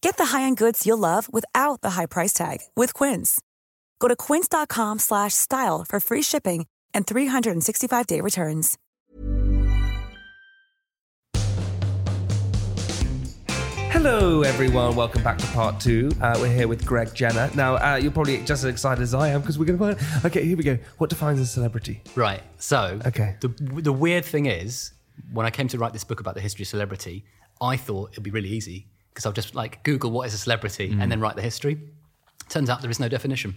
Get the high-end goods you'll love without the high price tag with Quince. Go to quince.com slash style for free shipping and 365-day returns. Hello, everyone. Welcome back to part two. Uh, we're here with Greg Jenner. Now, uh, you're probably just as excited as I am because we're going to find. Okay, here we go. What defines a celebrity? Right. So, Okay. The the weird thing is, when I came to write this book about the history of celebrity, I thought it'd be really easy because I'll just like Google what is a celebrity Mm. and then write the history. Turns out there is no definition.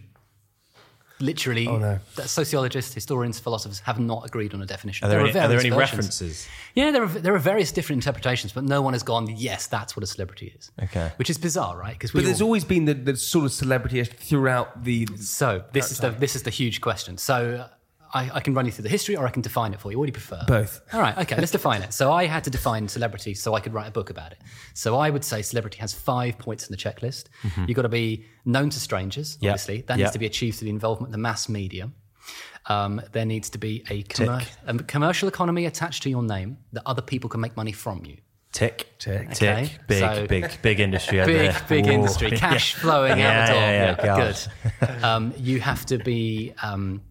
Literally, Oh, no. that sociologists, historians, philosophers have not agreed on a definition. Are there, any, are there any versions. references? Yeah, there are, there are various different interpretations, but no one has gone, yes, that's what a celebrity is. Okay. Which is bizarre, right? Because But there's always been the, the sort of celebrity throughout the. So this is the this is the huge question. So I, I can run you through the history, or I can define it for you. What do you prefer? Both. All right. Okay. Let's define it. So I had to define celebrity so I could write a book about it. So I would say celebrity has five points in the checklist. You've got to be known to strangers. Mm-hmm. Obviously, that Yeah. needs to be achieved through the involvement of the mass media. Um, there needs to be a, commer- a commercial economy attached to your name that other people can make money from you. Tick, Tick. tick. Okay, Big, so- big, big industry big, there. big Whoa. industry, cash Yeah. flowing out the door. Yeah, yeah, yeah, good. um, you have to be. Um,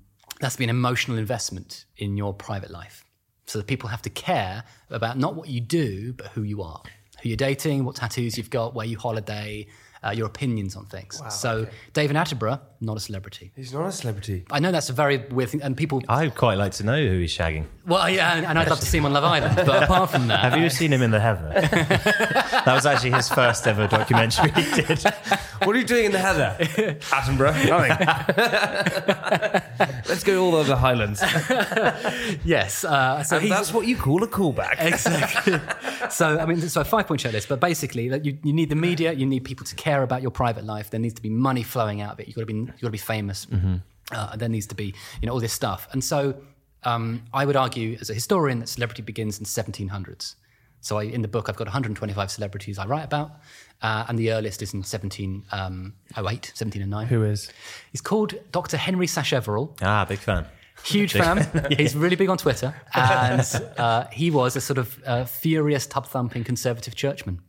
that's to be an emotional investment in your private life, so that people have to care about not what you do, but who you are, who you're dating, what tattoos you've got, where you holiday, uh, your opinions on things. so David Attenborough, not a celebrity. He's not a celebrity. I know that's a very weird thing, and people. I'd quite like to know who he's shagging. Well, yeah, and, and I'd love to see him on Love Island, but apart from that, Have you seen him in the Heather? that was actually his first ever documentary he did. What are you doing in the heather? Attenborough. Nothing. Let's go all over the Highlands. yes, uh, so And that's what you call a callback. exactly. so I mean, so a five point checklist, but basically, like, you, you need the media, you need people to care about your private life. There needs to be money flowing out of it. You've got to be you've got to be famous. Uh, there needs to be you know all this stuff. And so um, I would argue, as a historian, that celebrity begins in the 1700s. So I, in the book, I've got 125 celebrities I write about, uh, and the earliest is in 1708, 1709. Who is? He's called Dr. Henry Sacheverell. Ah, big fan. Huge fan. He's really big on Twitter, and uh, he was a sort of uh, furious, tub thumping conservative churchman.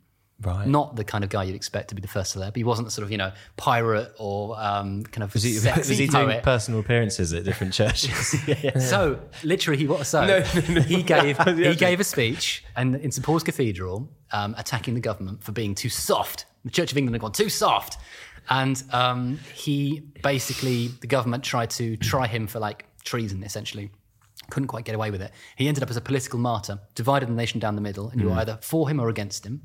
Right. Not the kind of guy you'd expect to be the first celeb. He wasn't sort of you know pirate or um, kind of Was he, sexy was he doing poet. personal appearances at different churches? So literally, he was so No, no, no. he gave he gave a speech and in St Paul's Cathedral, um, attacking the government for being too soft. The Church of England had gone too soft, and um, he basically the government tried to try him for like treason, essentially. Couldn't quite get away with it. He ended up as a political martyr, divided the nation down the middle, and you were either for him or against him.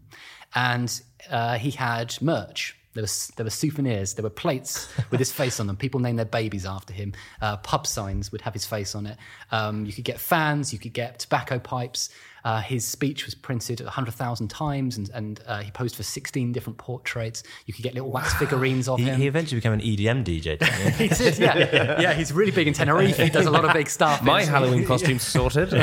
And uh, he had merch. There was there were souvenirs. There were plates with his face on them. People named their babies after him. Uh, pub signs would have his face on it. Um, you could get fans. You could get tobacco pipes. Uh, his speech was printed 100,000 times, and, and uh, he posed for 16 different portraits. You could get little wax figurines of he, him. he eventually became an EDM DJ, didn't he? He did, yeah. yeah, he's really big in Tenerife. He does a lot of big stuff. My It's- Halloween costume's sorted. So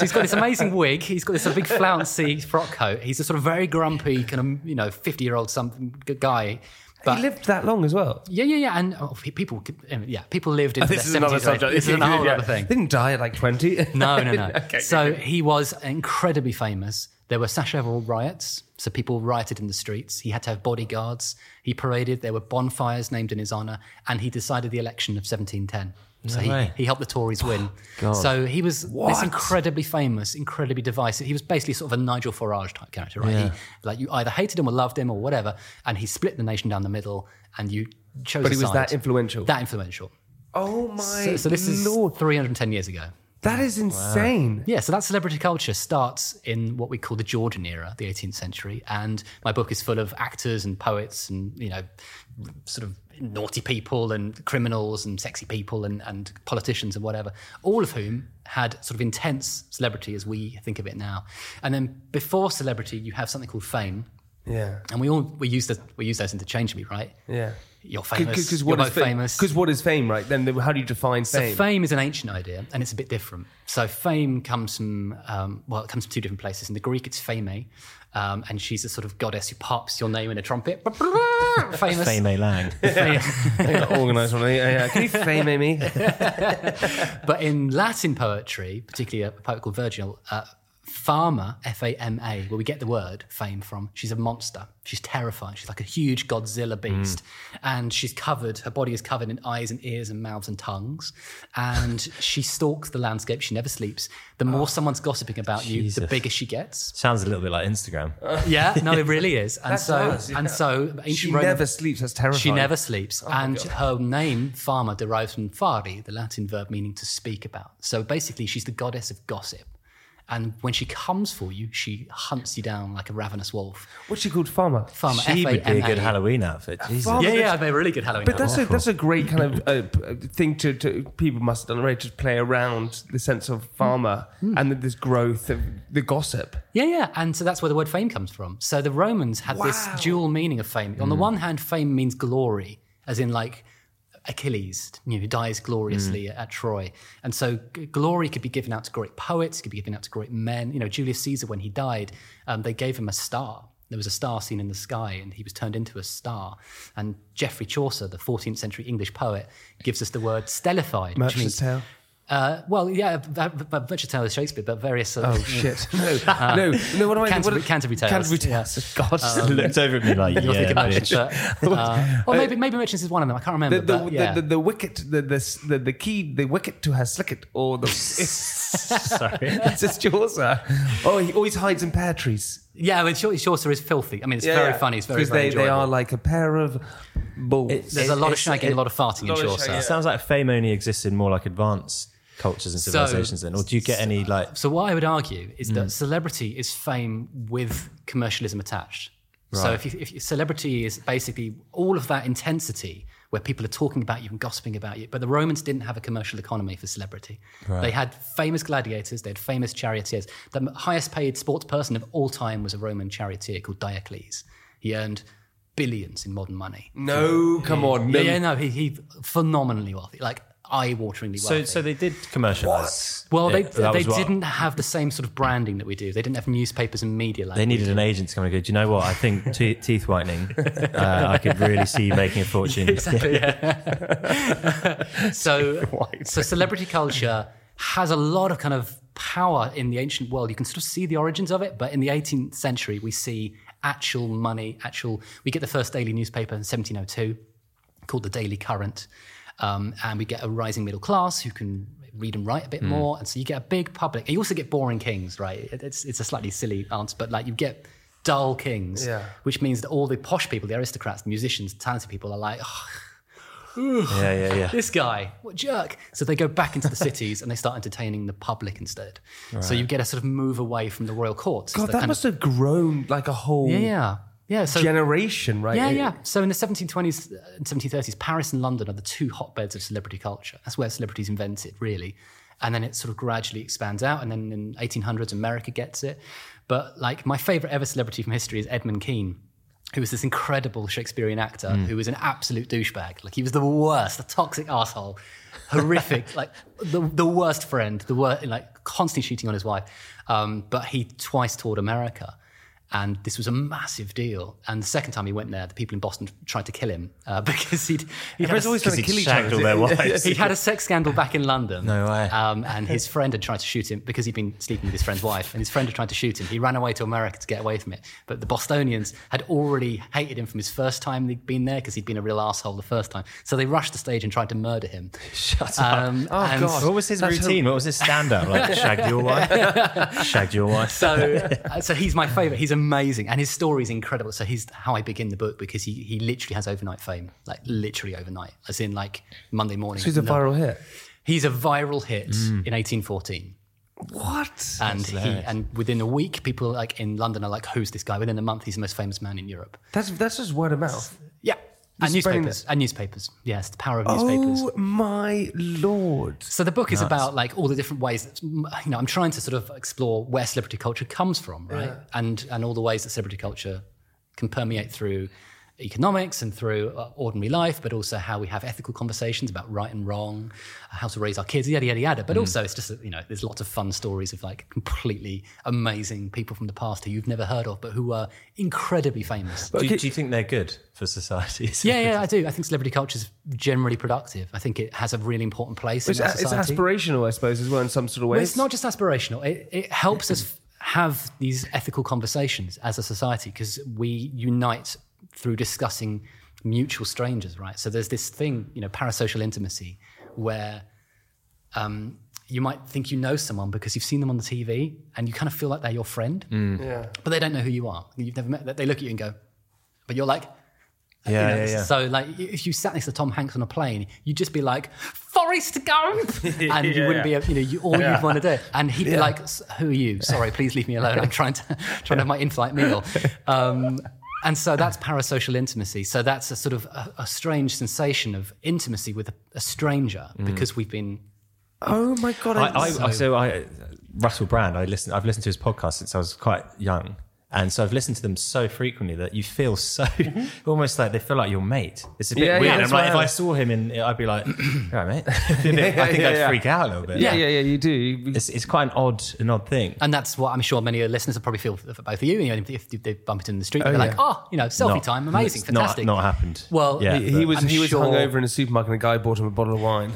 he's got this amazing wig. He's got this sort of big flouncy frock coat. He's a sort of very grumpy, kind of you know, fifty-year-old some g- guy. But he lived that long as well. yeah, yeah, yeah, and oh, people, um, yeah, people lived in the state. This is another subject. This is a whole Yeah. other thing. They didn't die at like 20. No, no, no. Okay, so he was incredibly famous. There were Sacheverell riots, so people rioted in the streets. He had to have bodyguards. He paraded. There were bonfires named in his honor, and he decided the election of 1710. So he, he helped the Tories win. So he was this incredibly famous, incredibly divisive. He was basically sort of a Nigel Farage type character, right? He, like you either hated him or loved him or whatever, and he split the nation down the middle, and you chose. But he was that influential. That influential. oh my So, so this is lord. 310 years ago. That is insane. Yeah, so that celebrity culture starts in what we call the Georgian era, the 18th century, and my book is full of actors and poets and you know, sort of naughty people and criminals and sexy people and, and politicians and whatever, all of whom had sort of intense celebrity as we think of it now. And then before celebrity, you have something called fame, Yeah. and we all we use that we use those interchangeably, right? Yeah. You're famous. Because you're what is both fame? famous. Because what is fame, right? Then the, how do you define So fame? fame is an ancient idea, and it's a bit different. So fame comes from um, well, it comes from two different places. In the Greek, it's Pheme, um, and she's a sort of goddess who pops your name in a trumpet. Famous. Fame Lang. Organised one. Yeah, yeah. Can you fame me? But in Latin poetry, particularly a poet called Virgil, uh, Fama, F A M A, where we get the word fame from, she's a monster. She's terrifying. She's like a huge Godzilla beast. Hmm. And she's covered, her body is covered in eyes and ears and mouths and tongues. And she stalks the landscape. She never sleeps. The more ah. someone's gossiping about you, the bigger she gets. Sounds a little bit like Instagram. Yeah, no, it really is. And so, does, yeah. and so, ancient She Roman- never sleeps. That's terrifying. she never sleeps. Oh and her name, Fama, derives from fari, the Latin verb meaning to speak about. So basically, she's the goddess of gossip. And when she comes for you, she hunts you down like a ravenous wolf. What's she called? Farmer. Fama, She would be a good F-A-M-A. Halloween outfit. Jesus. Farmer. Yeah, yeah, that's- I'd be a really good Halloween. But that's a, outfit. that's a great kind of uh, uh, thing to, to people must have done already to play around the sense of farmer Hmm. and this growth of the gossip. Yeah, yeah. And so that's where the word fame comes from. So the Romans had this dual meaning of fame. On the one hand, fame means glory, as in like Achilles, you know, who dies gloriously at Troy. And so g- glory could be given out to great poets, could be given out to great men. You know, Julius Caesar, when he died, um, they gave him a star. There was a star seen in the sky, and he was turned into a star. And Geoffrey Chaucer, the 14th century English poet, gives us the word stellified, which means Tale. Uh, well, yeah, but, but Merchant's Tale is Shakespeare, but various. Uh, Oh shit! No, no, no. What am I? Canterbury- what, Canterbury Tales. Canterbury Tales. God, He looked over at me like, You're yeah, thinking bitch. Merchants, uh, or maybe maybe Merchants is one of them. I can't remember. the, the, but, yeah. the, the, the wicket, the, the the the key, the wicket to her slicket, or the. Sorry. it's just Chaucer. Oh, he always hides in pear trees. yeah, but Chau- Chaucer is filthy. I mean, it's very funny. It's very, because very they, they are like a pair of bulls. There's a lot of shagging, a lot of farting in lot of Chaucer. shagging. It sounds like fame only exists in more like advanced cultures and So- civilizations then. Or do you get any like So what I would argue is Mm. that celebrity is fame with commercialism attached. So if, you, if celebrity is basically all of that intensity where people are talking about you and gossiping about you, but the Romans didn't have a commercial economy for celebrity. They had famous gladiators, they had famous charioteers. The highest paid sports person of all time was a Roman charioteer called Diocles. He earned billions in modern money. No, come on. Yeah, yeah, no, he, he phenomenally wealthy, like eye-wateringly wealthy. so so they did commercialize. Well, they, it. That they didn't have the same sort of branding that we do. They didn't have newspapers and media like They needed an agent to come and go. Do you know what? I think te- teeth whitening. Uh, I could really see you making a fortune. Exactly. Yeah. so, so celebrity culture has a lot of kind of power in the ancient world. You can sort of see the origins of it, but in the 18th century, we see actual money, actual. We get the first daily newspaper in 1702 called the Daily Courant, um, and we get a rising middle class who can read and write a bit more, and so you get a big public. And you also get boring kings, right? It's it's a slightly silly answer, but like you get dull kings, Yeah. which means that all the posh people, the aristocrats, the musicians, talented people are like, oh, Yeah, yeah, yeah. this guy, what jerk. So they go back into the cities and they start entertaining the public instead. So you get a sort of move away from the royal courts. God, that must of, have grown like a whole yeah, yeah, yeah. So generation, right? yeah, yeah. So in the 1720s and 1730s, Paris and London are the two hotbeds of celebrity culture. That's where celebrities invented, really. And then it sort of gradually expands out. And then in 1800s, America gets it. But like my favorite ever celebrity from history is Edmund Kean, who was this incredible Shakespearean actor Hmm. who was an absolute douchebag. Like he was the worst, a toxic asshole, horrific, like the, the worst friend, the worst, like constantly cheating on his wife. Um, but he twice toured America. And this was a massive deal. And the second time he went there, the people in Boston tried to kill him uh, because he'd, he'd, had Everyone's a, always trying to kill each other. all their wives. he'd had a sex scandal back in London. No way. Um, and his friend had tried to shoot him because he'd been sleeping with his friend's wife. And his friend had tried to shoot him. He ran away to America to get away from it. But the Bostonians had already hated him from his first time they'd been there because he'd been a real asshole the first time. So they rushed the stage and tried to murder him. Shut up. Um, Oh, and God. What was his That's routine? What was his stand up? Like, shagged your wife? shagged your wife? So, uh, so he's my favorite. He's amazing, and his story is incredible. So he's how I begin the book because he he literally has overnight fame, like literally overnight, as in like Monday morning. So he's a No. viral hit. He's a viral hit mm. in 1814. What? And he, and within a week, people like in London are like, "Who's this guy?" Within a month, he's the most famous man in Europe. That's that's just word of mouth. Yeah, and newspapers. And newspapers. Yes, the power of newspapers. Oh my lord! So the book is about like all the different ways that you know I'm trying to sort of explore where celebrity culture comes from, right? And and all the ways that celebrity culture can permeate through economics and through uh, ordinary life, but also how we have ethical conversations about right and wrong, how to raise our kids, yada yada yada. But also it's just you know there's lots of fun stories of like completely amazing people from the past who you've never heard of, but who are incredibly famous. Do, you- do you think they're good for society? Yeah, yeah, I do. I think celebrity culture is generally productive. I think it has a really important place It's, in our it's aspirational, I suppose, as well in some sort of way. Well, it's not just aspirational. It, it helps us have these ethical conversations as a society because we unite through discussing mutual strangers, right? So there's this thing, you know, parasocial intimacy, where um, you might think you know someone because you've seen them on the TV and you kind of feel like they're your friend, Yeah. but they don't know who you are. You've never met. They look at you and go, but you're like. Yeah, you know, yeah, yeah. So, like, if you sat next to Tom Hanks on a plane, you'd just be like, "Forrest Gump," and you wouldn't be, you know, you, all you'd want to do. And he'd be like, "S- "Who are you? Sorry, please leave me alone. I'm trying to trying to have my in-flight meal." Um, and so that's parasocial intimacy. So that's a sort of a, a strange sensation of intimacy with a, a stranger Mm. because we've been. Oh my god! I, I, I, so I, Russell Brand, I listen. I've listened to his podcast since I was quite young, and so I've listened to them so frequently that you feel so mm-hmm. almost like they feel like your mate. It's a bit Yeah, yeah, weird. I'm like, what if I- I saw him in, I'd be like, "All right, mate." I think yeah, I'd yeah. freak out a little bit. yeah, yeah, yeah. You do. It's, it's quite an odd, an odd thing. And that's what I'm sure many of your listeners will probably feel for both of you. you know, if, if they bump into in the street, Oh, they're yeah. like, "Oh, you know, selfie Not- time, amazing, it's not- fantastic." Not, happened. Well, yeah, He, he was I'm he was sure- hungover in a supermarket and a guy bought him a bottle of wine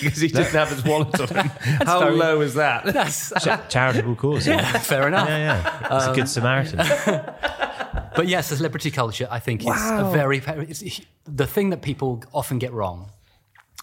because he didn't have his wallet on him. How low is that? That's charitable cause. Yeah, fair enough. Yeah, yeah. It's a Um, good Samaritan. But yes, the celebrity culture, I think, is a very, very it's, the thing that people often get wrong,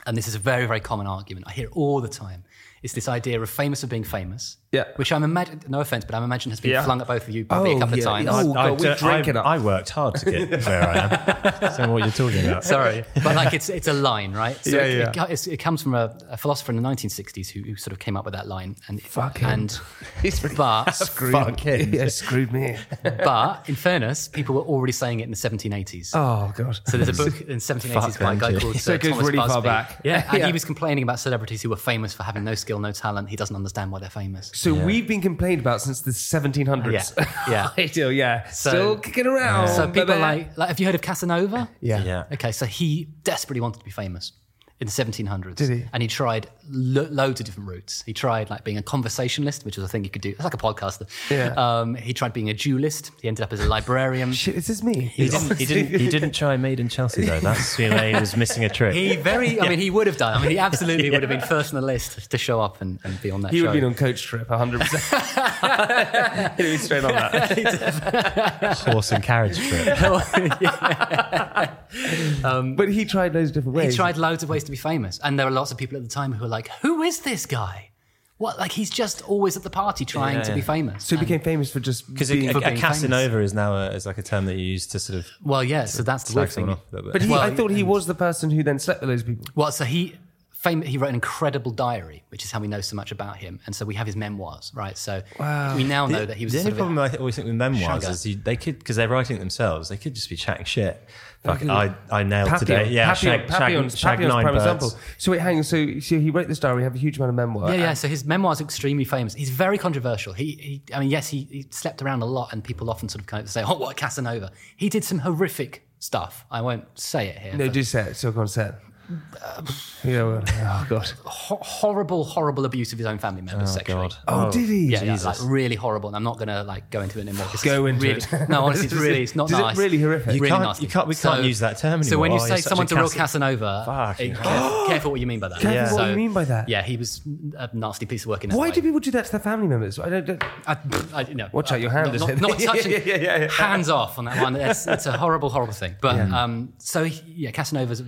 and this is a very, very common argument. I hear it all the time. Is this idea of famous for being famous? Yeah. Which I'm imagine, no offense, but I'm imagine has been Yeah. flung at both of you probably Oh, a couple yeah. of times. Oh, I, God, we don't- drink I- it up. I worked hard to get where I am. so what you're talking about. Sorry, but like it's it's a line, right? So Yeah, it, yeah. It, co- it's- it comes from a, a philosopher in the 1960s who, who sort of came up with that line. And Fuck and He's but screwed. Fuck him. Yeah, screwed me. but in fairness, people were already saying it in the 1780s. Oh god. So there's a book in 1780s by a guy called So uh, it goes Thomas really far Busby. back. Yeah, and Yeah. he was complaining about celebrities who were famous for having no skill, no talent. He doesn't understand why they're famous. So we've been complained about since the 1700s. Yeah, yeah. I do. Yeah. So- Still kicking around. So people like, like, have you heard of Casanova? Yeah. Yeah. Okay, so he desperately wanted to be famous in the 1700s. Did he? And he tried lo- loads of different routes. He tried like being a conversationalist, which was a thing you could do. It's like a podcaster. Yeah. Um, he tried being a duelist. He ended up as a librarian. Shit, is this me? He didn't, he didn't. He didn't try Made in Chelsea though. That's where he was missing a trick. He very, I mean, he would have done. I mean, he absolutely would have been first on the list to show up and, and be on that He show. would have been on coach trip, 100%. He'd be straight on that. Horse and carriage trip. But he tried loads of different ways. He tried loads of ways to be famous, and there were lots of people at the time who were like, "Who is this guy? What? Like he's just always at the party trying Yeah, to be famous." So he And- became famous for just Because being. a, a being Casanova is now a, is like a term that you use to sort of well, yeah. So that's the slag weird thing. off a little bit. but he, Well, I thought he was the person who then slept with those people. Well, so he fam- he wrote an incredible diary, which is how we know so much about him, and so we have his memoirs, right? So we now know that he was the only sort of problem I always think with memoirs Shugger. is you, they could because they're writing it themselves. They could just be chatting shit. Fuck, mm-hmm. I I nailed Papillon. today. Yeah, Papillon, shag, Papillon's, shag, shag Papillon's nine prime birds. example. So wait, hang on. So, so he wrote this diary, We have a huge amount of memoir. Yeah, yeah. So his memoirs are extremely famous. He's very controversial. He, he I mean, yes, he, he slept around a lot, and people often sort of kind of say, "Oh, what a Casanova." He did some horrific stuff. I won't say it here. No, do say it. So go on, say it. Yeah, well, oh god. ho- horrible, horrible abuse of his own family members sexually. God. Oh, did he? Yeah, yeah, like really horrible. And I'm not gonna like go into it anymore. 'cause Go it's into really, it. No, honestly, it's really, it's not Is it really horrific? You really can't- nasty. you can't- we can't use that term anymore. So when you. Oh, say you're a someone's a real Casanova, Fucking eh, careful, careful what you mean by that. Careful what you mean by that. Yeah, he was a nasty piece of work in Why life. do people do that to their family members? I don't. don't I, I, no, Watch out, your hand not, not, not touching. Yeah, yeah, yeah, yeah. Hands off on that one. It's, it's a horrible, horrible thing. But um, so yeah, Casanova's a,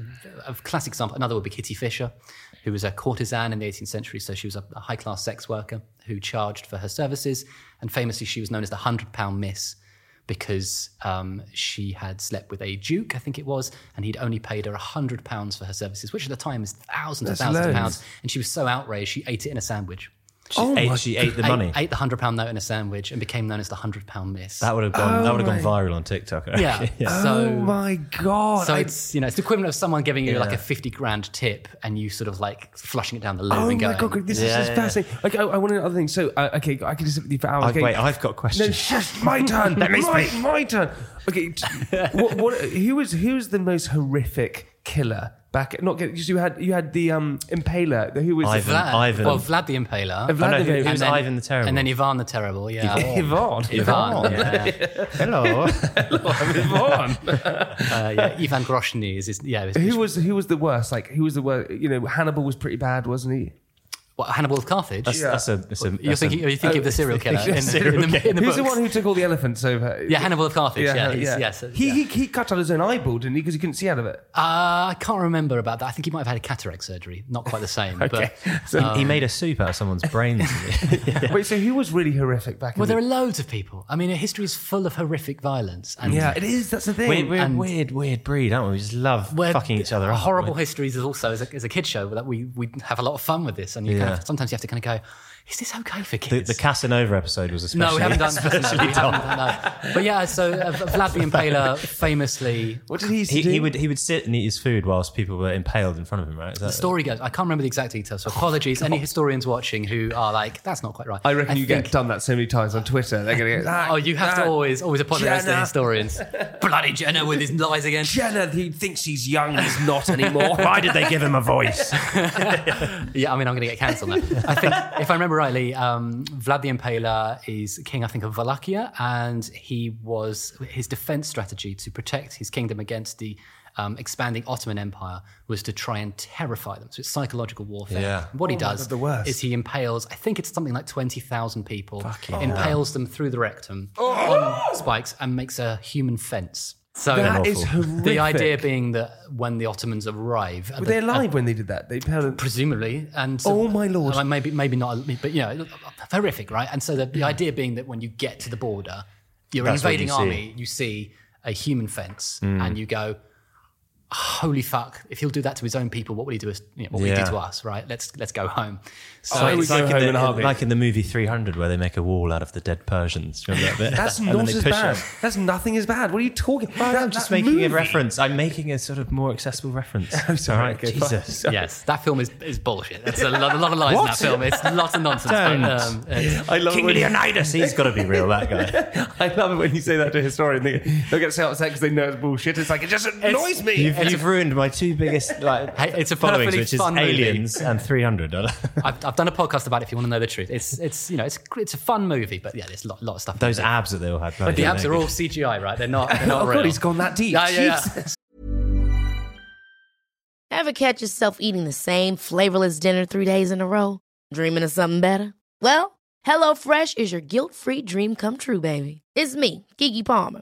a classic example. Another would be Kitty Fisher, who was a courtesan in the 18th century. So she was a, a high-class sex worker who charged for her services, and famously she was known as the hundred pound miss because um, she had slept with a duke, I think it was, and he'd only paid her hundred pounds for her services, which at the time is thousands That's and thousands loads. of pounds. And she was so outraged, she ate it in a sandwich. She, Oh ate, my she ate the money. Ate, the hundred pound note in a sandwich and became known as the hundred pound miss. That would have gone. that would have gone viral on TikTok. I yeah. So, oh my god! so I- it's you know it's the equivalent of someone giving you like a fifty grand tip and you sort of like flushing it down the loo Oh and my going. god, this Yeah, is just yeah, fascinating. Okay, I, I want another thing. So, uh, okay, I can just sit with you for hours. Okay. wait, I've got questions. No, questions. shush, my turn. Let me my, my turn. Okay, t- what, what, who was who's the most horrific killer back? Not get- you had you had the um impaler. Who was Ivan. Vlad, Ivan. well, Vlad the Impaler, Vlad Oh, no, the who- Impaler. who was then, Ivan the Terrible? and then Ivan the Terrible. Yeah, Ivan. Ivan. Yeah, Hello. Ivan. uh, yeah. Ivan Grozny is, is yeah. is- who was who was the worst? Like who was the worst? You know, Hannibal was pretty bad, wasn't he? What, Hannibal of Carthage? That's, that's a. That's a You're that's a- thinking, are you thinking of the serial killer in, the- serial in the, in the Who's the books? one who took all the elephants over? Yeah, Hannibal of Carthage. Yeah, he's, yes. He, yeah. he he cut out his own eyeball, didn't he? Because he couldn't see out of it. Uh, I can't remember about that. I think he might have had a cataract surgery. Not quite the same. Okay. But, So, he made a soup out of someone's brains. Wait, so who was really horrific back in well, the there are loads of people. I mean, history is full of horrific violence. And Yeah, it is. That's the thing. we're, we're a And- weird, weird breed, aren't we? We just love fucking each other up. Horrible We- histories is also as a, as a kid show that we we have a lot of fun with this, and you Yeah. of, sometimes you have to kind of go, is this okay for kids? the Casanova episode was especially. no, we haven't done. especially no, we haven't done that. But yeah, so uh, Vlad the Impaler famously. what did he used to He, do? he would he would sit and eat his food whilst people were impaled in front of him, right? Is that, The story goes. I can't remember the exact details, so apologies. Any historians watching who are like, "That's not quite right." I reckon you think- get done that so many times on Twitter. They're going to go, Oh, you have to always always apologise to historians. Bloody Jenner with his lies again. Jenner, he thinks he's young, he's not anymore. Why did they give him a voice? Yeah, I mean, I'm going to get cancelled now. I think, if I remember rightly, um, Vlad the Impaler is king, I think, of Wallachia, and he was his defense strategy to protect his kingdom against the um, expanding Ottoman Empire was to try and terrify them. So it's psychological warfare. Yeah. What he Oh my does the worst. is he impales, I think it's something like 20,000 people, impales them through the rectum on spikes and makes a human fence. So That is horrific. the idea being that when the Ottomans arrive, Were the- they alive when they did that? They held presumably and Oh, my lord. like maybe maybe not but you know horrific right and so the, the idea being that when you get to the border you're That's invading you see. army you see a human fence mm. and you go holy fuck if he'll do that to his own people what will he do us you know, what will he Yeah. do to us right let's let's go home so So it's- we go like, home in in the, heartbeat. like in the movie 300 where they make a wall out of the dead Persians. Remember that bit? That's not as bad. it. That's nothing as bad. What are you talking about? I'm just making a reference. I'm making a sort of more accessible reference. I'm sorry, All right, okay, fine. Jesus. yes that film is, is bullshit that's a lot, a lot of lies in that film it's lots of nonsense Don't. but, um, I love King Leonidas, he's got to be real, that guy. I love it when you say that to a historian. They, they'll get so upset because they know it's bullshit. It's like, it just annoys me. You've, you've ruined my two biggest like Hey, it's a followings, perfectly which is fun movie. Aliens and 300. I've, I've done a podcast about it if you want to know the truth it's it's you know it's it's a fun movie but yeah there's a lot, lot of stuff Those there. abs that they all had. But the abs are all CGI, right? They're not. They're not oh, real. God, he's gone that deep. Yeah, yeah, yeah. Jesus. Ever catch yourself eating the same flavorless dinner three days in a row? Dreaming of something better? Well, HelloFresh is your guilt-free dream come true, baby. It's me, Keke Palmer.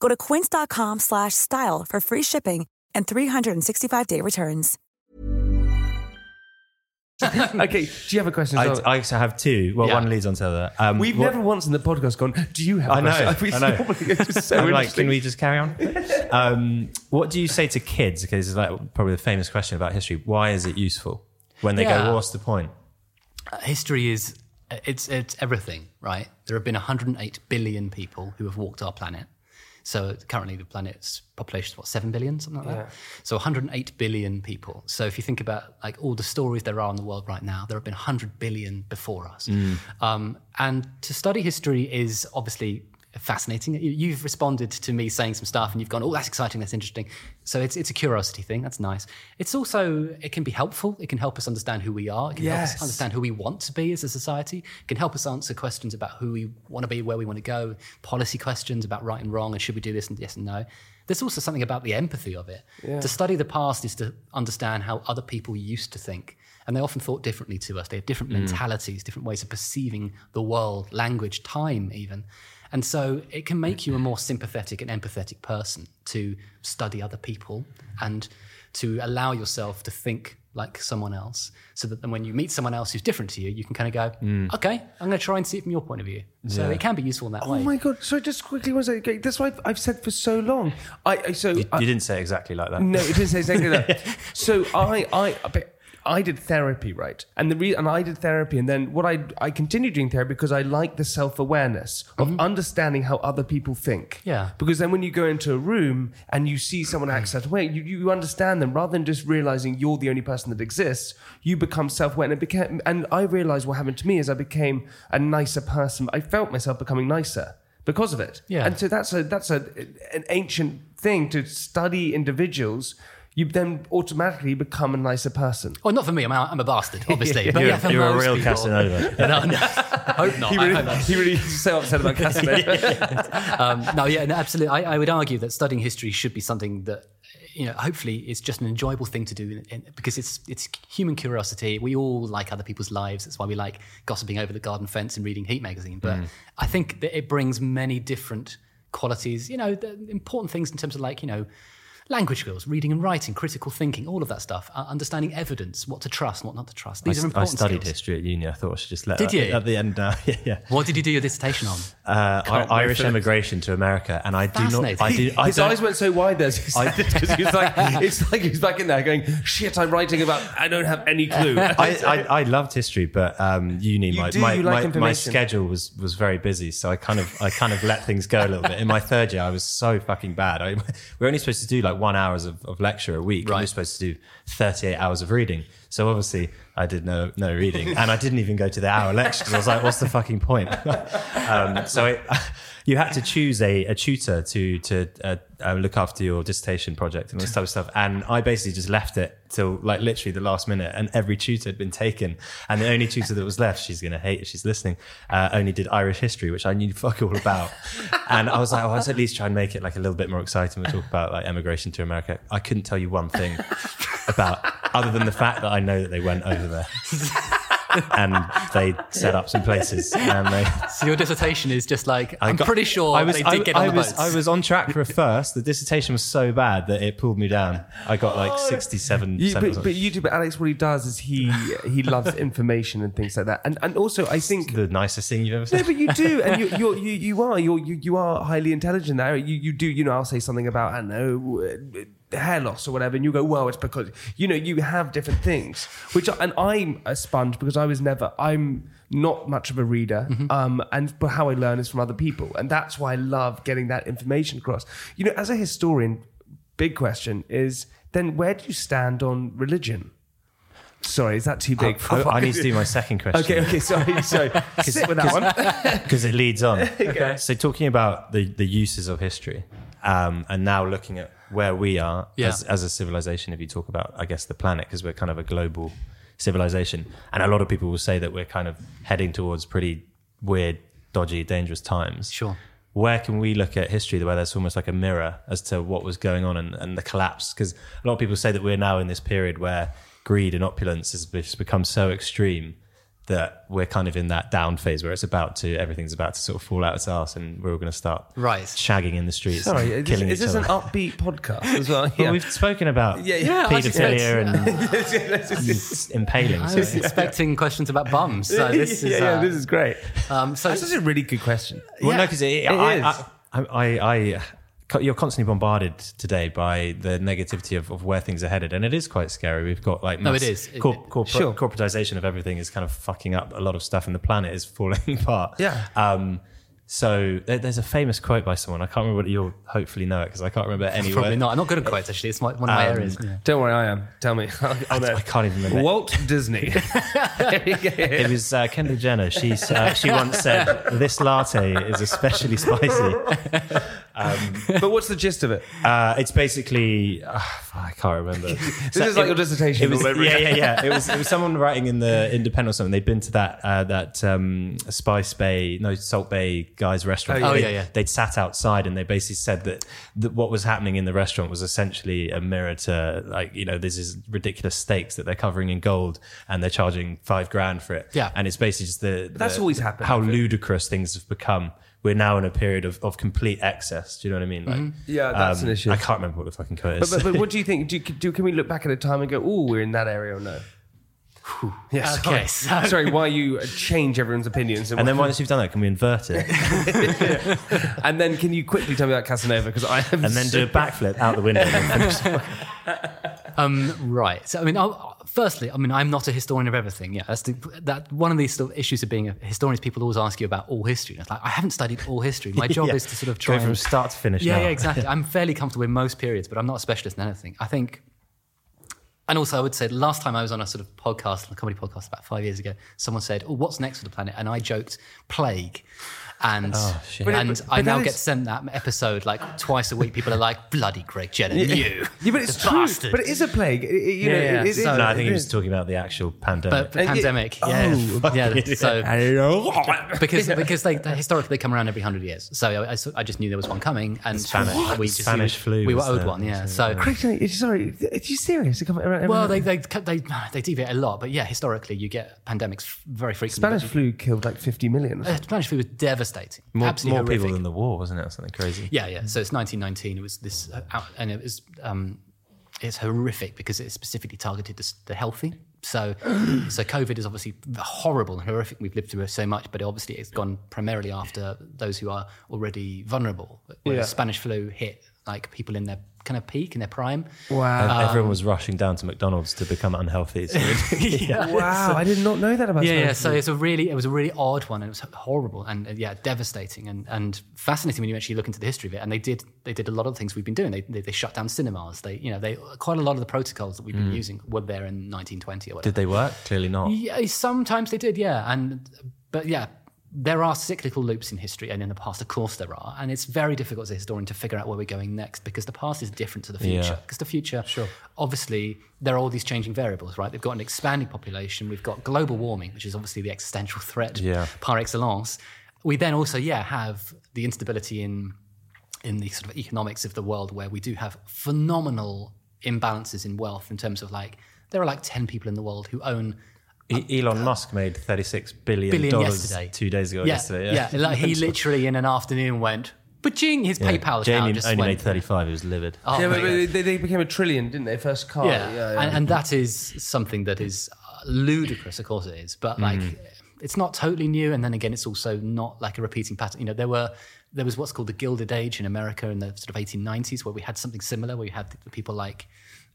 Go to quince.com slash style for free shipping and 365-day returns. okay, do you have a question? I, well? I also have two. Well, Yeah. one leads on to the other. Um, We've what- never once in the podcast gone, do you have a I know, question? I know. it's so I'm like, can we just carry on? um, what do you say to kids? Okay, this is like probably the famous question about history. Why is it useful? When they Yeah. go, what's the point? history is it's it's everything, right? There have been 108 billion people who have walked our planet. So currently, the planet's population is what seven billion, something like that. So 108 billion people. So if you think about like all the stories there are in the world right now, there have been 100 billion before us. Um, and to study history is obviously fascinating. You- You've responded to me saying some stuff, and you've gone, "Oh, that's exciting, that's interesting." So it's it's a curiosity thing. That's nice. It's also it can be helpful. It can help us understand who we are. It can help Yes. us understand who we want to be as a society. It can help us answer questions about who we want to be, where we want to go, policy questions about right and wrong, and should we do this and yes and no. There's also something about the empathy of it. Yeah. To study the past is to understand how other people used to think. And they often thought differently to us. They had different mm. mentalities, different ways of perceiving the world, language, time, even. And so it can make you a more sympathetic and empathetic person to study other people and to allow yourself to think like someone else so that then when you meet someone else who's different to you, you can kind of go, mm. okay, I'm going to try and see it from your point of view. So it can be useful in that Oh way. Oh my god! So just quickly, one second. Okay, that's what I've, I've said for so long. I, I so You, I, you didn't say exactly like that. no, it didn't say exactly that. So I, I, but I did therapy, right? And the re- and I did therapy, and then what I I continued doing therapy because I like the self awareness of mm-hmm. understanding how other people think. Yeah. Because then when you go into a room and you see someone act mm. certain way, you you understand them rather than just realizing you're the only person that exists. You become self aware, and it became. And I realized what happened to me is I became a nicer person. I felt myself becoming nicer because of it. Yeah. And so that's a that's a an ancient thing to study individuals. You then automatically become a nicer person. Well, not for me. I'm, a- I'm a bastard, obviously. but You're, yeah, for you're a real people- Casanova. no, no, I hope not. He I really, hope not. he really is so upset about Casanova. um, no, yeah, no, absolutely. I, I would argue that studying history should be something that, you know, hopefully is just an enjoyable thing to do in, in, because it's it's human curiosity. We all like other people's lives. That's why we like gossiping over the garden fence and reading Heat magazine. But I think that it brings many different qualities. You know, the important things in terms of like you know. Language skills, reading and writing, critical thinking, all of that stuff, uh, understanding evidence, what to trust, what not to trust. I, These are I studied skills. history at uni. I thought I should just let Did you? at the end now. yeah, yeah. What did you do your dissertation on? Uh, I, Irish for it. emigration to America, and I do not. Fascinating. I do. I His don't, eyes went so wide there as he said because he was like, it's like he's back in there going, shit, I'm writing about, I don't have any clue. I, I, I loved history, but um, uni, You my, do, my, like my, my schedule was, was very busy, so I kind of I kind of let things go a little bit. In my third year, I was so fucking bad. I, we were only supposed to do like one hours of, of lecture a week. and We were Right. supposed to do 38 hours of reading. So obviously, I did no no reading, and I didn't even go to the hour lecture because I was like, "What's the fucking point?" um, so it, you had to choose a, a tutor to to uh, uh, look after your dissertation project and all this type of stuff. And I basically just left it till like literally the last minute, and every tutor had been taken. And the only tutor that was left, she's gonna hate if she's listening, uh, only did Irish history, which I knew fuck all about. and I was like, well, let's at least try and make it like a little bit more exciting. We talk about like emigration to America. I couldn't tell you one thing about other than the fact that I know that they went over there. and they set up some places and they So your dissertation is just like I I'm got- pretty sure I was, they did I, get on I the was, boats. I was on track for a first. The dissertation was so bad that it pulled me down. I got like 67 You, but, but you do, but Alex, what he does is he he loves information and things like that, and and also I think the nicest thing you've ever said. No, but you do, and you you're, you you are you're, you you are highly intelligent. There, you you do. You know, I'll say something about I don't know uh, hair loss or whatever, and you go, well, it's because you know you have different things. Which and I'm a sponge because I was never. I'm not much of a reader, um, and but how I learn is from other people, and that's why I love getting that information across. You know, as a historian, big question is then where do you stand on religion? Sorry, is that too big? I, I need to do my second question. Okay, okay, sorry. So sit with that one. because it leads on. Okay. So talking about the, the uses of history, um, and now looking at where we are Yeah. as, as a civilization, if you talk about, I guess, the planet, because we're kind of a global civilization. And a lot of people will say that we're kind of heading towards pretty weird, dodgy, dangerous times. Sure. Where can we look at history where there's almost like a mirror as to what was going on and, and the collapse? Because a lot of people say that we're now in this period where greed and opulence has become so extreme that we're kind of in that down phase where it's about to everything's about to sort of fall out its arse and we're all going to start Right. shagging in the streets Sorry, and is, killing is each this other. an upbeat podcast as well? Well, we've spoken about Yeah, yeah. I just said- pedophilia and impaling. I so- was expecting questions about bums. So this is, yeah, yeah, uh, this is great. um, so That's such a really good question. Well, Yeah, no, because it I, is. I, I, I, I, you're constantly bombarded today by the negativity of, of where things are headed, and it is quite scary. We've got like No, it is. It- Corp, corporate, Sure. corporatization of everything is kind of fucking up a lot of stuff, and the planet is falling apart. Yeah. Um, so there's a famous quote by someone. I can't remember what you'll hopefully know it because I can't remember any probably word. not. I'm not good at quotes actually. It's my, one of my Um, areas. Yeah. Don't worry, I am. Tell me. I, I can't even remember. Walt Disney. It was uh, Kendall Jenner. She uh, she once said, "This latte is especially spicy." but what's the gist of it? Uh, it's basically uh, I can't remember. This is like your dissertation. It was, yeah, yeah, yeah. It was, it was someone writing in the Independent or something. They'd been to that uh, that um, Spice Bay, no Salt Bae guys restaurant. Oh, They- yeah, yeah. They'd sat outside and they basically said that, that what was happening in the restaurant was essentially a mirror to like you know this is ridiculous steaks that they're covering in gold and they're charging five grand for it. Yeah. and it's basically just the, that's always happened, How ludicrous things have become. We're now in a period of, of complete excess. Do you know what I mean? Like, Mm-hmm. Yeah, that's an issue. I can't remember what the fucking code is. But, but, but what do you think? Do, do can we look back at a time and go, "Oh, we're in that area," or no? Yes. Okay, so- sorry. Why you change everyone's opinions? and then once you've done that, can we invert it and then can you quickly tell me about Casanova? Because I have and then do a backflip out the window? Um, right. So, I mean, I'll, firstly, I mean, I'm not a historian of everything. Yeah, that's the, that one of these sort of issues of being a historian is people always ask you about all history. And it's like I haven't studied all history. My job Yeah. is to sort of try Go from and- start to finish. Yeah, now. yeah, exactly. I'm fairly comfortable in most periods, but I'm not a specialist in anything. I think, and also I would say last time I was on a sort of podcast, a comedy podcast about five years ago, someone said, "Oh, what's next for the planet?" And I joked, "Plague." And shit. and But- I but now that get sent that episode like twice a week. People are like, "Bloody Greg Jenner, you, Yeah, but it's the true. bastard." But it is a plague. It- it- you know, Yeah, yeah. it- it is- So- No, I think he was talking about the actual pandemic. but, but And you- pandemic, Oh, yeah, yeah. So Hello. because because they, they historically they come around every hundred years. So I, I, just knew there was one coming, and Spanish- we just Spanish we, flu We were was owed one, yeah. So Craig, sorry, are you serious? They come around every- well, they they they they deviate a lot, but yeah, historically you get pandemics very frequently. Spanish flu killed like 50 million. uh, Spanish flu was devastating, More, absolutely more people than the war, wasn't it? Or something crazy. Yeah, yeah. So it's 1919. It was this, uh, and it was um, it's horrific because it specifically targeted the, the healthy. So, so COVID is obviously horrible and horrific. We've lived through it so much, but obviously it's gone primarily after those who are already vulnerable. Whereas Yeah. Spanish flu hit like people in their kind of peak in their prime. Wow. And everyone was rushing down to McDonald's to become unhealthy. So wow, I did not know that about Yeah, yeah. So it's a really, it was a really odd one, and it was horrible and uh, yeah, devastating and, and fascinating when you actually look into the history of it. And they did, they did a lot of the things we've been doing. They, they, they shut down cinemas. They, you know, they quite a lot of the protocols that we've been using were there in 1920 or whatever. did they work? Clearly not. Yeah, sometimes they did, yeah. And but yeah, there are cyclical loops in history, and in the past, of course, there are. And it's very difficult as a historian to figure out where we're going next because the past is different to the future. Yeah. Because the future, sure. obviously, there are all these changing variables, right? They've got an expanding population. We've got global warming, which is obviously the existential threat Yeah. par excellence. We then also, yeah, have the instability in in the sort of economics of the world where we do have phenomenal imbalances in wealth in terms of like there are like 10 people in the world who own Elon Musk made thirty-six billion billion dollars yesterday. two days ago. Yeah, yesterday, yeah. like he literally in an afternoon went, "Baching!" His Yeah. PayPal Jamie account just only went. made thirty-five. He was livid. Oh, yeah, but, they, they became a trillion, didn't they? First car. yeah, yeah, yeah. And, and that is something that is uh, ludicrous. Of course, it is, but like, Mm. it's not totally new. And then again, it's also not like a repeating pattern. You know, there were there was what's called the Gilded Age in America in the sort of 1890s, where we had something similar, where you had people like.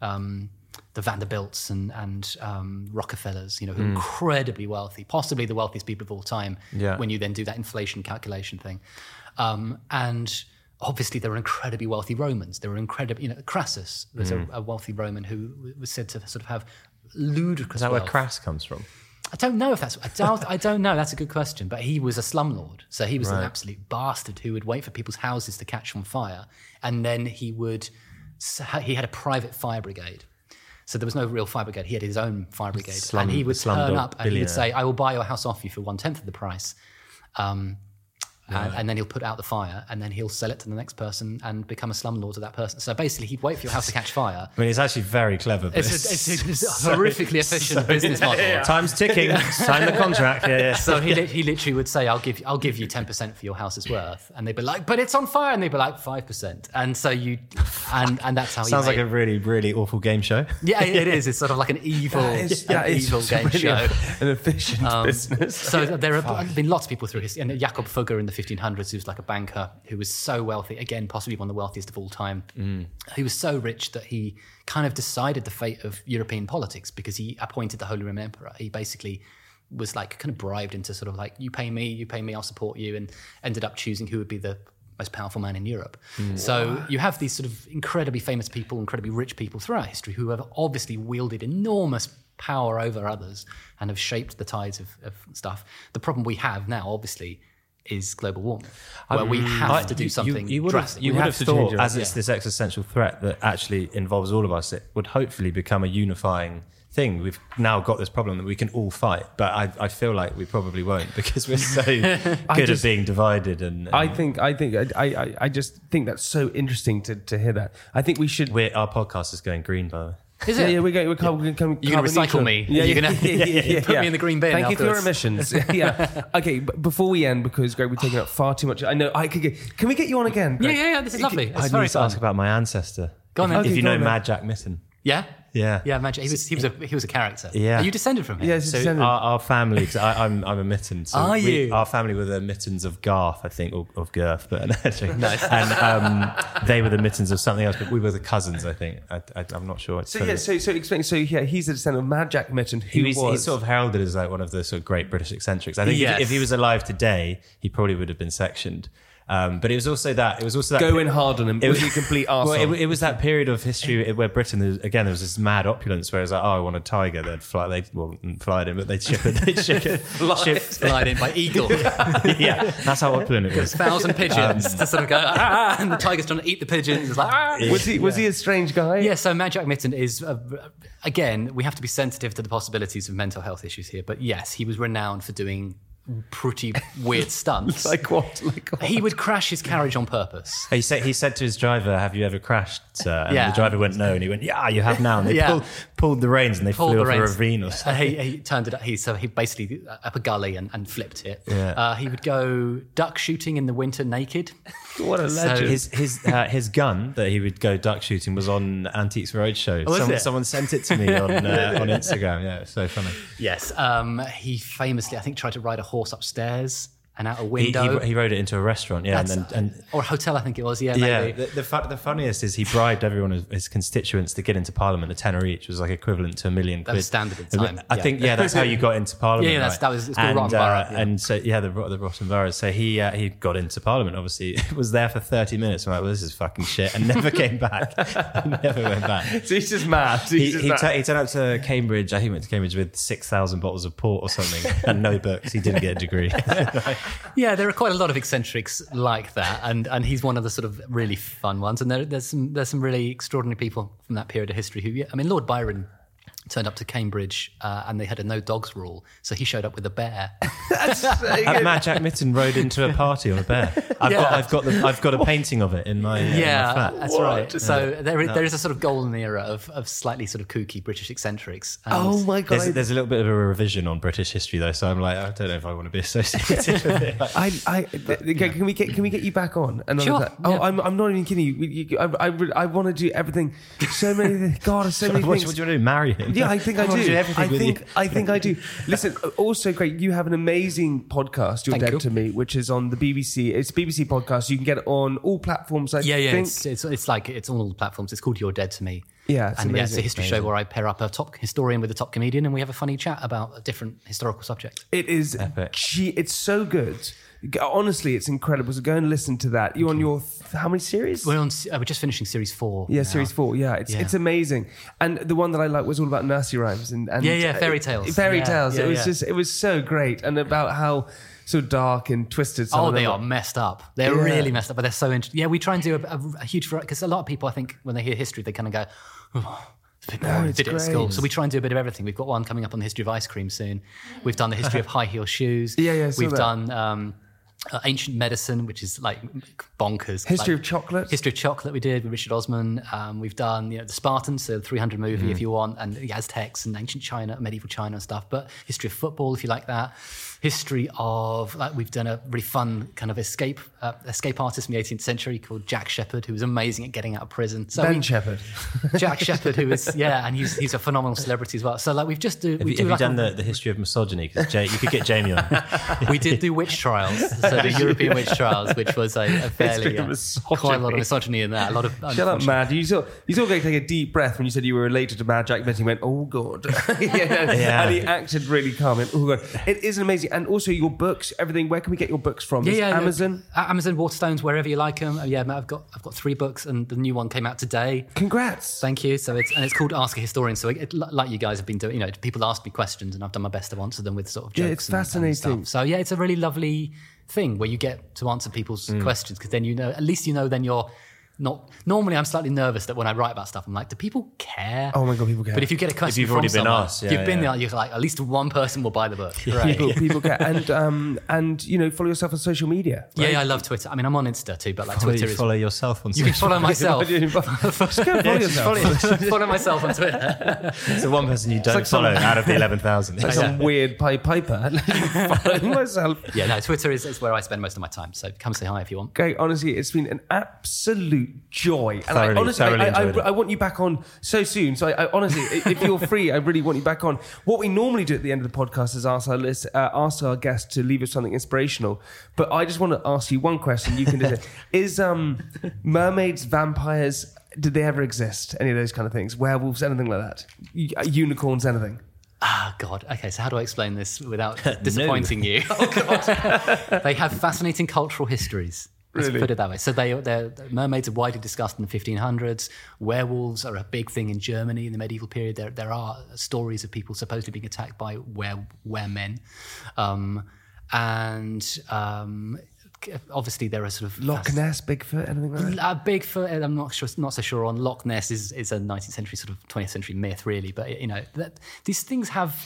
Um, the Vanderbilts and and um, Rockefellers, you know, who are incredibly wealthy, possibly the wealthiest people of all time. Yeah. When you then do that inflation calculation thing, um, and obviously there were incredibly wealthy Romans. There were incredible, you know, Crassus was a, a wealthy Roman who was said to sort of have ludicrous. Is that where crass comes from? I don't know if that's. I doubt. I don't know. That's a good question. But he was a slumlord, so he was an absolute bastard who would wait for people's houses to catch on fire, and then he would he had a private fire brigade. So there was no real fire brigade. He had his own fire brigade, Slum- and he would turn up and he would say, "I will buy your house off you for one tenth of the price." Um, and, and then he'll put out the fire, and then he'll sell it to the next person and become a slumlord to that person. So basically, he'd wait for your house to catch fire. I mean, it's actually very clever. It's a, it's a, it's a horrifically efficient business model. Time's ticking. Sign the contract. Yeah, yeah. So he, li- he literally would say, "I'll give you, I'll give you ten percent for your house's worth," and they'd be like, "But it's on fire," and they'd be like, 5 percent." And so you, and and that's how he Sounds like a really, really awful game show. yeah, it is. It's sort of like an evil, an evil game really show. An efficient Um, business. So there have been lots of people through history. And Jakob Fugger in the 1500s, who was like a banker who was so wealthy, again, possibly one of the wealthiest of all time. Mm. He was so rich that he kind of decided the fate of European politics because he appointed the Holy Roman Emperor. He basically was like kind of bribed into sort of like, you pay me, you pay me, I'll support you, and ended up choosing who would be the most powerful man in Europe. Mm. So you have these sort of incredibly famous people, incredibly rich people throughout history who have obviously wielded enormous power over others and have shaped the tides of, of stuff. The problem we have now, obviously, is global warming, where we have I- to do something You, would have, drastic. you We would have have thought, it. as it's Yeah. this existential threat that actually involves all of us, it would hopefully become a unifying thing. We've now got this problem that we can all fight, but I, I feel like we probably won't because we're so good just- at being divided. And, I think I think I, I I just think that's so interesting to, to hear that. I think we should. we're, our podcast is going green, by the way. Is yeah, it? yeah, we're going. We're, car- we're going You're gonna recycle me? Yeah, You're yeah, gonna- yeah, yeah, yeah, put yeah. me in the green bin Thank you for your emissions. yeah. Okay, but before we end, because Greg, we're taking up far too much. I know. I could get. Can we get you on again? yeah, Greg? yeah, yeah. This is lovely. I very need to fun. ask about my ancestor. Go on if, then. if Okay, you know on then. Mad Jack Mytton. Yeah, Yeah. yeah. Imagine he was he was a he was a character. Yeah. Are you descended from him? Yeah, it's So descendant. our, our family, because I'm I'm a Mytton. So Are we- you? Our family were the Myttons of Garth, I think, or of Girth, but and um, they were the Myttons of something else. But we were the cousins, I think. I, I, I'm not sure. so yeah, so so explain. So yeah, he's a descendant of Mad Jack Mytton, who he was, was he's sort of heralded as like one of the sort of great British eccentrics. I think if- if, he was alive today, he probably would have been sectioned. Um, but it was also that it was also that going hard on him. It was a complete arsehole? Well, it, it was that period of history where Britain, again, there was this mad opulence where it was like, oh, I want a tiger. They'd fly, they well, fly it in, but they'd ship it. They'd ship it. ship, Flied in by eagle. yeah, that's how opulent it was. thousand pigeons Um, to sort of go, ah, and the tiger's trying to eat the pigeons. It's like, ah. was he was he a strange guy? Yeah, so Mad Jack Mytton is, uh, again, we have to be sensitive to the possibilities of mental health issues here. But yes, he was renowned for doing pretty weird stunts. Like what? Like what? he would crash his carriage on purpose. He said, he said to his driver, Have you ever crashed, sir? And Yeah. the driver went, No. And he went, Yeah, you have now. And they Yeah. pulled, pulled the reins and they Pulled flew the off reins. a ravine or And something. he, he turned it. He so he basically uh, up a gully and, and flipped it. Yeah. Uh, he would go duck shooting in the winter naked. what a So- legend. His his uh, his gun that he would go duck shooting was on Antiques Roadshow. was someone, it? someone sent it to me on uh, on Instagram. Yeah, it's so funny. Yes. Um, he famously, I think, tried to ride a horse upstairs and out a window. he, he rode it into a restaurant. Yeah, and then and or a hotel, I think it was. Yeah, Yeah, the, the, fu- the funniest is he bribed everyone of his constituents to get into Parliament. A tenner each was like equivalent to a million quid. That was standard at the time, I yeah. think yeah, that's how you got into Parliament. Yeah, that's- right? that was- it's called and, Rotten Borough, yeah. And so yeah, the Rot- the Rotten Borough. So he uh, he got into Parliament. Obviously, was there for thirty minutes. I'm like, well, this is fucking shit, and never came back. never went back. So he's just mad. He's He, just he, mad. tu- he turned up to Cambridge. I think he went to Cambridge with six thousand bottles of port or something, and no books. He didn't get a degree. Yeah, there are quite a lot of eccentrics like that, and and he's one of the sort of really fun ones. And there, there's some there's some really extraordinary people from that period of history who, yeah, I mean, Lord Byron turned up to Cambridge uh, and they had a no dogs rule, so he showed up with a bear. Have Mad Jack Mytton rode into a party on a bear. I've got I've got the I've got a painting of it in my, uh, in my yeah, flat. that's right. So there is, there is a sort of golden era of, of slightly sort of kooky British eccentrics. And oh my god! There's, there's a little bit of a revision on British history though, so I'm like, I don't know if I want to be associated with it. I, I, okay, can we get can we get you back on? Another Sure, time? Oh. I'm, I'm not even kidding you. you, you I, I, I want to do everything. So many, God, so many what, things. what do you want to do? Marry him? Yeah, I think I, do. I think you. I think I do. Listen, uh, also great. You have an amazing podcast. You're Thank dead you. to me, which is on the BBC. It's a BBC podcast. You can get it on all platforms. I yeah, yeah, think. it's, it's it's like it's on all the platforms. It's called You're Dead to Me. Yeah, it's and yeah, it's a amazing. history show where I pair up a top historian with a top comedian, and we have a funny chat about a different historical subject. It is. Epic. Gee, it's so good. Honestly, it's incredible. So go and listen to that. You're on your th- how many series? We're on. Uh, we're just finishing series four. yeah, now. series four. Yeah, it's Yeah. it's amazing. And the one that I like was all about nursery rhymes and, and Yeah, yeah, fairy tales. Fairy Yeah, tales. yeah, it was just it was so great and about how so dark and twisted. Some Oh, they are messed up. They're Yeah. really messed up, but they're so interesting. Yeah, we try and do a, a, a huge variety because a lot of people, I think, when they hear history, they kind of go, oh, it's a bit boring. it's did it at school. So we try and do a bit of everything. We've got one coming up on the history of ice cream soon. We've done the history of high heel shoes. Yeah, yeah, We've that. done um, uh, ancient medicine, which is like bonkers. History Like- of chocolate. History of Chocolate we did with Richard Osman. Um, we've done you know the Spartans, so the 300 movie Mm. if you want, and the Aztecs and ancient China, medieval China and stuff. But history of football if you like that. History of like we've done a really fun kind of escape uh, escape artist from the 18th century called Jack Sheppard, who was amazing at getting out of prison. So Ben we- Sheppard. Jack Sheppard, who is yeah, and he's he's a phenomenal celebrity as well. So like we've just do Have we you, do have you done a- the, the history of misogyny? Because you could get Jamie on. we did do witch trials, so the European witch trials, which was a, a fairly uh, quite a lot of misogyny in that. A lot of Shut up, unfortunate- Mad. You saw you saw going to take a deep breath when you said you were related to Mad Jack Benson. He went, "Oh God," yeah, Yeah. and he acted really calm. And, oh God, it is amazing. And also your books, everything. Where can we get your books from? Yeah, yeah, yeah. Amazon. Uh, Amazon, Waterstones, wherever you like them. Yeah, I've got I've got three books, and the new one came out today. Congrats. Thank you. So it's and it's called Ask a Historian. So it, it- like you guys have been doing, you know, people ask me questions, and I've done my best to answer them with sort of jokes. Yeah, it's and- fascinating. stuff. so yeah, it's a really lovely thing where you get to answer people's Mm. questions because then you know, at least you know, then you're. Not normally, I'm slightly nervous that when I write about stuff, I'm like, do people care? Oh my God, people care. But if you get a question, you've already from been someone, asked, yeah, you've been there. You're like, at least one person will buy the book. Right. People, people get and um and you know follow yourself on social media. Yeah, yeah, I love Twitter. I mean, I'm on Insta too, but like Follow, Twitter you is. follow yourself on You can follow myself. Just go follow Yeah, just yourself. follow- follow myself on Twitter. It's the one person you don't like some- follow out of the 11,000. Like some weird Pied Piper. Following myself. yeah, no, Twitter is, is where I spend most of my time. So come say hi if you want. Okay, honestly, it's been an absolute joy. And I honestly, thoroughly I, I, enjoyed it. I, I want you back on so soon. So I, I honestly, if you're free, I really want you back on. What we normally do at the end of the podcast is ask our list, uh, ask our guests to leave us something inspirational. But I just want to ask you one question. You can do it. Is um, mermaids, vampires, did they ever exist? Any of those kind of things? Werewolves, anything like that? Uh, Unicorns, anything? Ah, God. Okay, so how do I explain this without disappointing you? Oh, God. they have fascinating cultural histories. Let's Really? put it that way. So they, mermaids are widely discussed in the 1500s. Werewolves are a big thing in Germany in the medieval period. There, there are stories of people supposedly being attacked by were, weremen. Um, and um, obviously there are sort of Loch Ness, Bigfoot, anything like that? Uh, Bigfoot, I'm not sure, not so sure on. Loch Ness is, is a 19th century sort of 20th century myth, really. But you know, that, these things have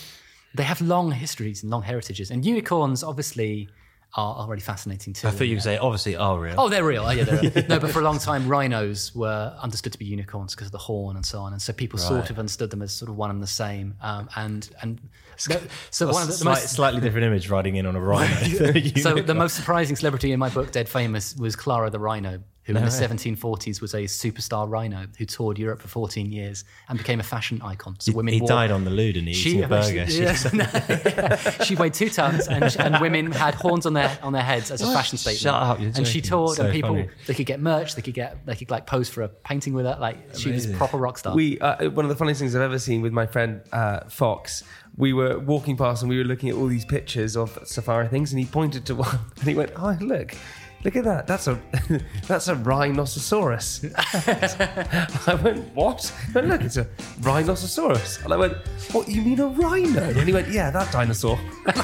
they have long histories and long heritages, and unicorns obviously are, are really fascinating too. I thought you could say, obviously, are real. Oh, they're real. Oh, yeah, they're real. no, but for a long time, rhinos were understood to be unicorns because of the horn and so on, and so people sort of understood them as sort of one and the same. Um, and and so one of the, the most slightly different image riding in on a rhino. so the most surprising celebrity in my book, Dead Famous, was Clara the Rhino, who in the 1740s was a superstar rhino who toured Europe for 14 years and became a fashion icon. So women he wore- died on the loo, didn't he? Eating a burger. She, yeah, she weighed two tons, and, and women had horns on their on their heads as a fashion statement. Shut up, you're and she joking. toured, So and people funny. they could get merch, they could get they could like pose for a painting with her. Like she was a proper rock star. We uh, one of the funniest things I've ever seen with my friend uh, Fox. We were walking past and we were looking at all these pictures of safari things, and he pointed to one and he went, "Oh, look." Look at that! That's a that's a rhinoceros. I went, what? Went, look, it's a rhinoceros. And I went, what? You mean a rhino? And he went, yeah, that dinosaur. and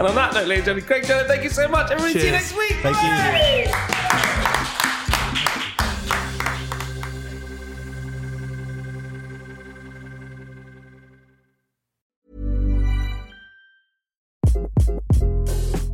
on that note, ladies and gentlemen, Craig Jones, thank you so much. Everybody, see you next week. Thank you.